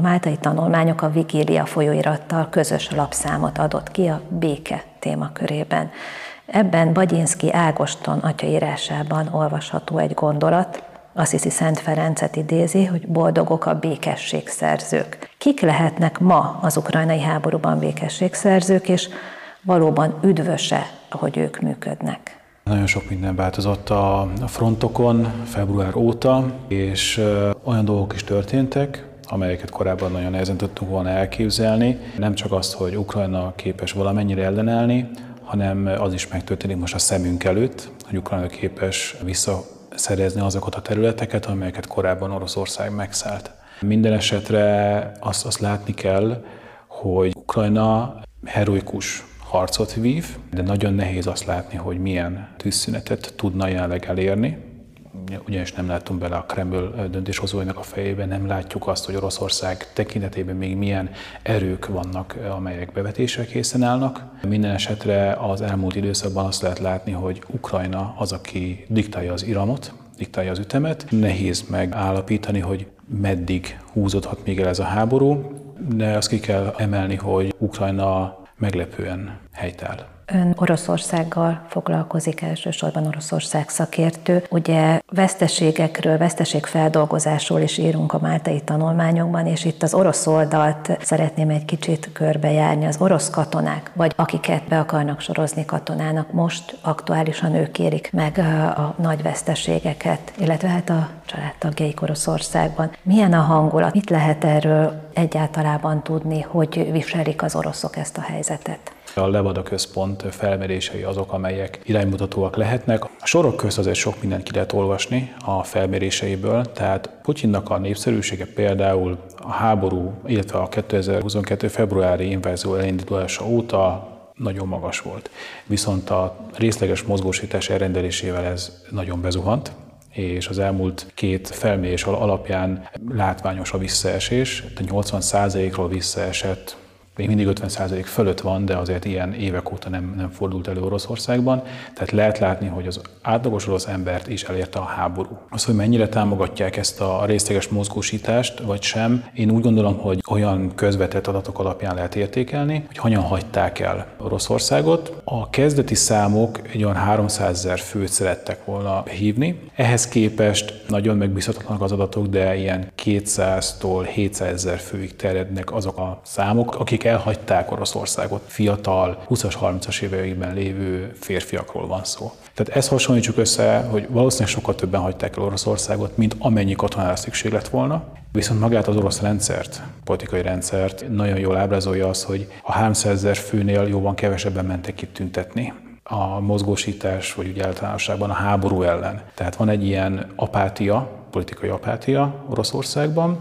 A Máltai Tanulmányok a Vigília folyóirattal közös lapszámot adott ki a béke témakörében. Ebben Bagyinszki Ágoston atyaírásában olvasható egy gondolat, Assisi Szent Ferencet idézi, hogy boldogok a békességszerzők. Kik lehetnek ma az ukrajnai háborúban békességszerzők, és valóban üdvöse, ahogy ők működnek? Nagyon sok minden változott a frontokon február óta, és olyan dolgok is történtek, amelyeket korábban nagyon nehezen tudtunk volna elképzelni. Nem csak azt, hogy Ukrajna képes valamennyire ellenállni, hanem az is megtörténik most a szemünk előtt, hogy Ukrajna képes visszaszerezni azokat a területeket, amelyeket korábban Oroszország megszállt. Minden esetre azt, azt látni kell, hogy Ukrajna heroikus harcot vív, de nagyon nehéz azt látni, hogy milyen tűzszünetet tudna jelenleg elérni ugyanis nem látunk bele a Kreml döntéshozóinak a fejébe, nem látjuk azt, hogy Oroszország tekintetében még milyen erők vannak, amelyek bevetésre készen állnak. Minden esetre az elmúlt időszakban azt lehet látni, hogy Ukrajna az, aki diktálja az iramot, diktálja az ütemet. Nehéz megállapítani, hogy meddig húzódhat még el ez a háború, de azt ki kell emelni, hogy Ukrajna meglepően helytáll. Ön Oroszországgal foglalkozik elsősorban Oroszország szakértő. Ugye veszteségekről, veszteségfeldolgozásról is írunk a máltai tanulmányokban, és itt az orosz oldalt szeretném egy kicsit körbejárni. Az orosz katonák, vagy akiket be akarnak sorozni katonának, most aktuálisan ők kérik meg a nagy veszteségeket, illetve hát a családtagjaik Oroszországban. Milyen a hangulat? Mit lehet erről egyáltalában tudni, hogy viselik az oroszok ezt a helyzetet? A Levada központ felmérései azok, amelyek iránymutatóak lehetnek. A sorok közt azért sok mindent ki lehet olvasni a felméréseiből, tehát Putyinnak a népszerűsége például a háború, illetve a 2022. februári invázió elindítása óta nagyon magas volt. Viszont a részleges mozgósítás elrendelésével ez nagyon bezuhant, és az elmúlt két felmérés alapján látványos a visszaesés, tehát 80%-ról visszaesett még mindig 50% fölött van, de azért ilyen évek óta nem, nem fordult elő Oroszországban. Tehát lehet látni, hogy az átlagos orosz embert is elérte a háború. Az, hogy mennyire támogatják ezt a részleges mozgósítást, vagy sem, én úgy gondolom, hogy olyan közvetett adatok alapján lehet értékelni, hogy hanyan hagyták el Oroszországot. A kezdeti számok egy olyan 300 ezer főt szerettek volna hívni. Ehhez képest nagyon megbízhatatlanak az adatok, de ilyen 200-tól 700 ezer főig terjednek azok a számok, akik elhagyták Oroszországot, fiatal, 20-as, 30-as éveiben lévő férfiakról van szó. Tehát ezt hasonlítsuk össze, hogy valószínűleg sokkal többen hagyták el Oroszországot, mint amennyi katonára szükség lett volna. Viszont magát az orosz rendszert, politikai rendszert nagyon jól ábrázolja az, hogy a 300 ezer főnél jóban kevesebben mentek ki tüntetni a mozgósítás, vagy úgy általánosságban a háború ellen. Tehát van egy ilyen apátia, politikai apátia Oroszországban,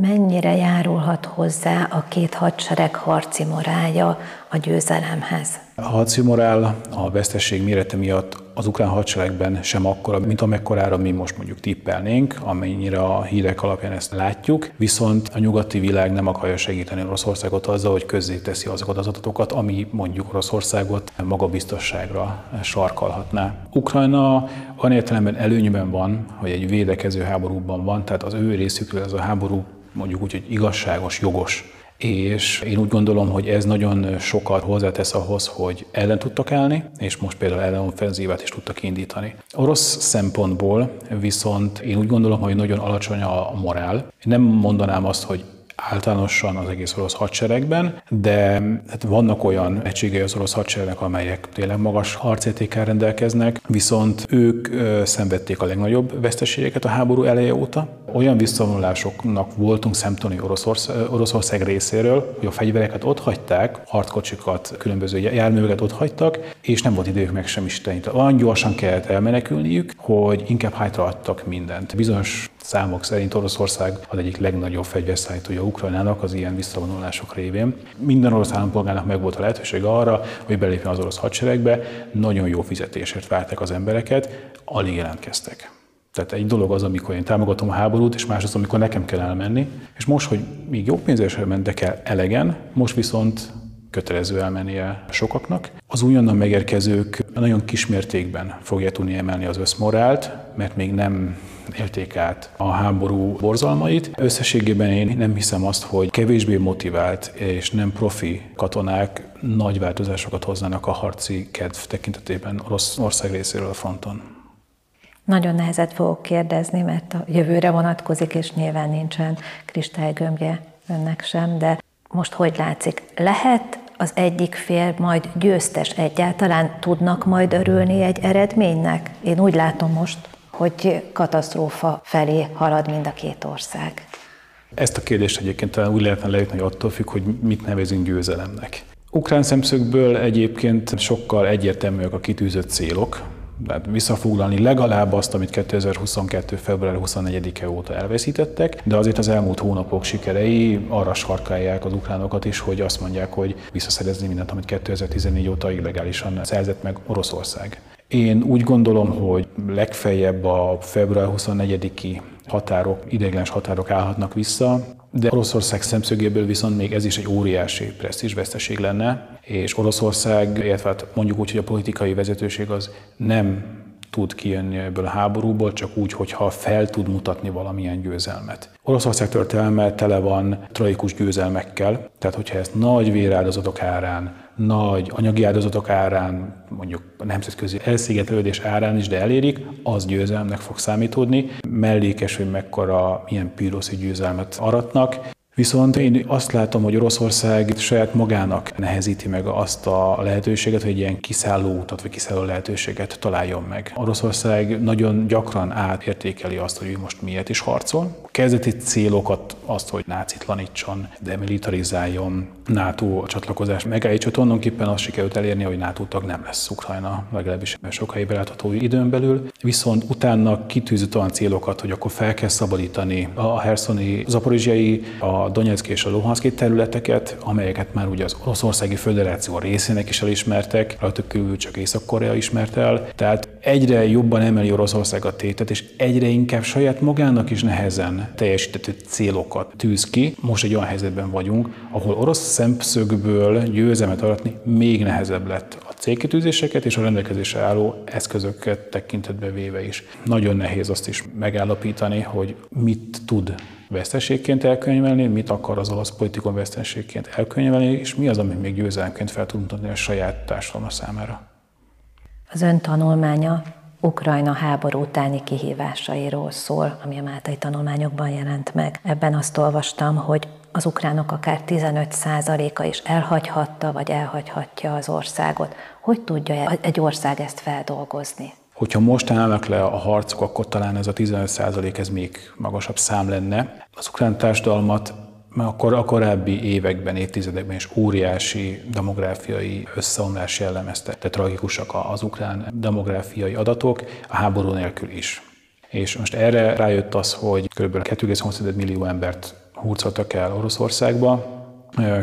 mennyire járulhat hozzá a két hadsereg harci morálja a győzelemhez? A harci morál a vesztesség mérete miatt az ukrán hadseregben sem akkora, mint amekkorára mi most mondjuk tippelnénk, amennyire a hírek alapján ezt látjuk, viszont a nyugati világ nem akarja segíteni Oroszországot azzal, hogy közzé teszi azokat az adatokat, ami mondjuk Oroszországot magabiztosságra sarkalhatná. Ukrajna olyan értelemben előnyben van, hogy egy védekező háborúban van, tehát az ő részükről ez a háború mondjuk úgy, hogy igazságos, jogos. És én úgy gondolom, hogy ez nagyon sokat hozzátesz ahhoz, hogy ellen tudtak állni, és most például ellenoffenzívát is tudtak indítani. Orosz szempontból viszont én úgy gondolom, hogy nagyon alacsony a morál. Nem mondanám azt, hogy általánosan az egész orosz hadseregben, de hát vannak olyan egységei az orosz hadseregnek, amelyek tényleg magas harcértékkel rendelkeznek, viszont ők szenvedték a legnagyobb veszteségeket a háború eleje óta. Olyan visszavonulásoknak voltunk szemtani Oroszország, Oroszország részéről, hogy a fegyvereket ott hagyták, harckocsikat, különböző járműveket ott hagytak, és nem volt idők meg sem isteni. Olyan gyorsan kellett elmenekülniük, hogy inkább hátra adtak mindent. Bizonyos számok szerint Oroszország az egyik legnagyobb fegyverszállítója Ukrajnának az ilyen visszavonulások révén. Minden orosz állampolgárnak megvolt a lehetőség arra, hogy belépjen az orosz hadseregbe, nagyon jó fizetésért várták az embereket, alig jelentkeztek. Tehát egy dolog az, amikor én támogatom a háborút, és más az, amikor nekem kell elmenni. És most, hogy még jó pénzért mentek el elegen, most viszont kötelező elmennie sokaknak. Az újonnan megérkezők nagyon kismértékben fogja tudni emelni az összmorált, mert még nem élték át a háború borzalmait. Összességében én nem hiszem azt, hogy kevésbé motivált és nem profi katonák nagy változásokat hoznának a harci kedv tekintetében Oroszország részéről a fronton. Nagyon nehezet fogok kérdezni, mert a jövőre vonatkozik, és nyilván nincsen kristálygömbje önnek sem, de most hogy látszik? Lehet az egyik fél majd győztes egyáltalán? Tudnak majd örülni egy eredménynek? Én úgy látom most, hogy katasztrófa felé halad mind a két ország. Ezt a kérdést egyébként talán úgy lehetne leütni, hogy attól függ, hogy mit nevezünk győzelemnek. Ukrán szemszögből egyébként sokkal egyértelműek a kitűzött célok, tehát visszafoglalni legalább azt, amit 2022. február 24-e óta elveszítettek, de azért az elmúlt hónapok sikerei arra sarkálják az ukránokat is, hogy azt mondják, hogy visszaszerezni mindent, amit 2014 óta illegálisan szerzett meg Oroszország. Én úgy gondolom, hogy legfeljebb a február 24-i határok, ideiglenes határok állhatnak vissza, de Oroszország szemszögéből viszont még ez is egy óriási veszteség lenne, és Oroszország, illetve hát mondjuk úgy, hogy a politikai vezetőség az nem tud kijönni ebből a háborúból, csak úgy, hogyha fel tud mutatni valamilyen győzelmet. Oroszország történelme tele van tragikus győzelmekkel, tehát hogyha ezt nagy véráldozatok árán, nagy anyagi áldozatok árán, mondjuk a nemzetközi elszigetelődés árán is, de elérik, az győzelmnek fog számítódni. Mellékes, hogy mekkora, milyen píroszi győzelmet aratnak, Viszont én azt látom, hogy Oroszország saját magának nehezíti meg azt a lehetőséget, hogy egy ilyen kiszálló utat vagy kiszálló lehetőséget találjon meg. Oroszország nagyon gyakran átértékeli azt, hogy most miért is harcol. Kezdeti célokat, azt, hogy nácitlanítson, demilitarizáljon, NATO csatlakozás megállítsa, tulajdonképpen azt sikerült elérni, hogy NATO tag nem lesz Ukrajna, legalábbis sokáig belátható időn belül. Viszont utána kitűzött olyan célokat, hogy akkor fel kell szabadítani a Herszoni, Zaporizsiai, a Donetsk és a Luhanszki területeket, amelyeket már ugye az Oroszországi Föderáció részének is elismertek, rajtuk kívül csak Észak-Korea ismert el. Tehát egyre jobban emeli Oroszország a tétet, és egyre inkább saját magának is nehezen teljesített célokat tűz ki. Most egy olyan helyzetben vagyunk, ahol orosz szemszögből győzelmet aratni még nehezebb lett a célkitűzéseket és a rendelkezésre álló eszközöket tekintetbe véve is. Nagyon nehéz azt is megállapítani, hogy mit tud veszteségként elkönyvelni, mit akar az orosz politikon veszteségként elkönyvelni, és mi az, amit még győzelemként fel tud mutatni a saját társadalma számára. Az ön tanulmánya Ukrajna háború utáni kihívásairól szól, ami a Máltai tanulmányokban jelent meg. Ebben azt olvastam, hogy az ukránok akár 15%-a is elhagyhatta, vagy elhagyhatja az országot. Hogy tudja egy ország ezt feldolgozni? Hogyha most állnak le a harcok, akkor talán ez a 15% ez még magasabb szám lenne. Az ukrán társadalmat akkor a korábbi években, évtizedekben is óriási demográfiai összeomlás jellemezte. Tehát tragikusak az ukrán demográfiai adatok, a háború nélkül is. És most erre rájött az, hogy kb. 2,8 millió embert hurcoltak el Oroszországba,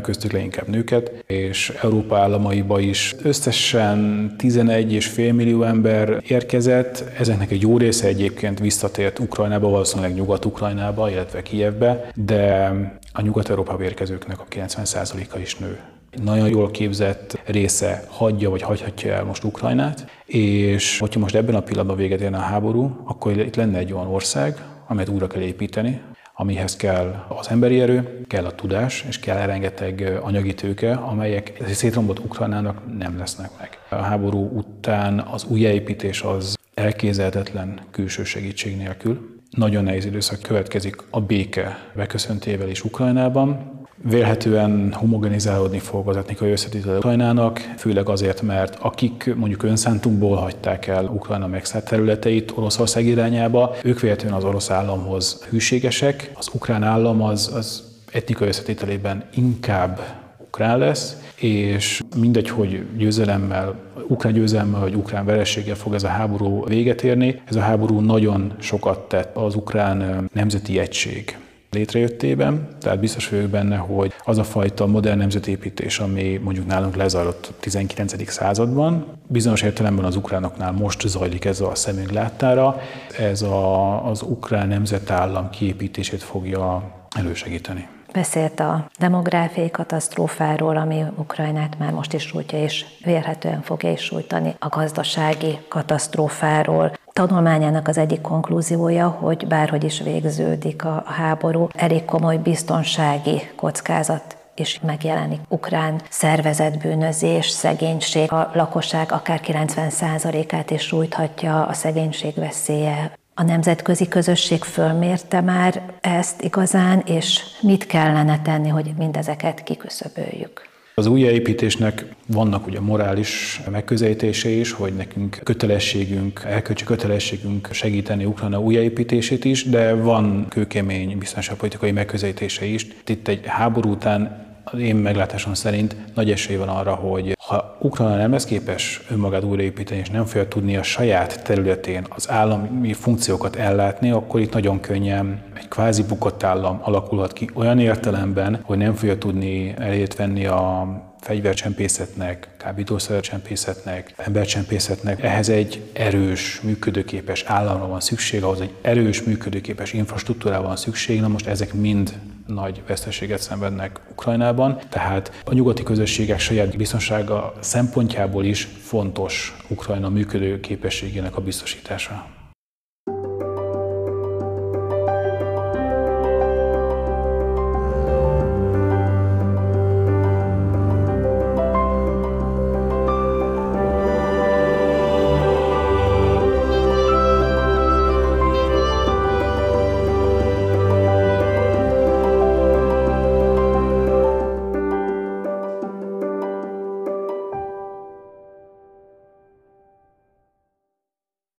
köztük leginkább nőket, és Európa államaiba is összesen 11,5 millió ember érkezett, ezeknek egy jó része egyébként visszatért Ukrajnába, valószínűleg Nyugat-Ukrajnába, illetve Kijevbe, de a nyugat-európába érkezőknek a 90%-a is nő nagyon jól képzett része hagyja vagy hagyhatja el most Ukrajnát, és hogyha most ebben a pillanatban véget érne a háború, akkor itt lenne egy olyan ország, amelyet újra kell építeni, amihez kell az emberi erő, kell a tudás, és kell rengeteg anyagi tőke, amelyek szétrombolt Ukrajnának nem lesznek meg. A háború után az újjáépítés az elképzelhetetlen külső segítség nélkül. Nagyon nehéz időszak következik a béke beköszöntével is Ukrajnában, Vélhetően homogenizálódni fog az etnikai összetétel Ukrajnának, főleg azért, mert akik mondjuk önszántunkból hagyták el Ukrajna megszállt területeit Oroszország irányába, ők véletlenül az orosz államhoz hűségesek. Az ukrán állam az, az etnikai összetételében inkább ukrán lesz, és mindegy, hogy győzelemmel, ukrán győzelemmel vagy ukrán vereséggel fog ez a háború véget érni. Ez a háború nagyon sokat tett az ukrán nemzeti egység létrejöttében, tehát biztos vagyok benne, hogy az a fajta modern nemzetépítés, ami mondjuk nálunk lezajlott a 19. században, bizonyos értelemben az ukránoknál most zajlik ez a szemünk láttára, ez a, az ukrán nemzetállam kiépítését fogja elősegíteni. Beszélt a demográfiai katasztrófáról, ami Ukrajnát már most is sújtja, és vélhetően fogja is sújtani, a gazdasági katasztrófáról. tanulmányának az egyik konklúziója, hogy bárhogy is végződik a háború, elég komoly biztonsági kockázat is megjelenik. Ukrán szervezetbűnözés, szegénység, a lakosság akár 90%-át is sújthatja a szegénység veszélye. A nemzetközi közösség fölmérte már ezt igazán, és mit kellene tenni, hogy mindezeket kiküszöböljük? Az újjáépítésnek vannak ugye morális megközelítése is, hogy nekünk kötelességünk, elkölcsi kötelességünk segíteni Ukrajna újjáépítését is, de van kőkemény biztonságpolitikai megközelítése is. Itt egy háború után az én meglátásom szerint nagy esély van arra, hogy ha Ukrajna nem lesz képes önmagát újraépíteni, és nem fogja tudni a saját területén az állami funkciókat ellátni, akkor itt nagyon könnyen egy kvázi bukott állam alakulhat ki olyan értelemben, hogy nem fogja tudni elét venni a fegyvercsempészetnek, kábítószercsempészetnek, embercsempészetnek. Ehhez egy erős, működőképes államra van szükség, ahhoz egy erős, működőképes infrastruktúrára van szükség. Na most ezek mind nagy veszteséget szenvednek Ukrajnában, tehát a nyugati közösségek saját biztonsága szempontjából is fontos Ukrajna működő képességének a biztosítása.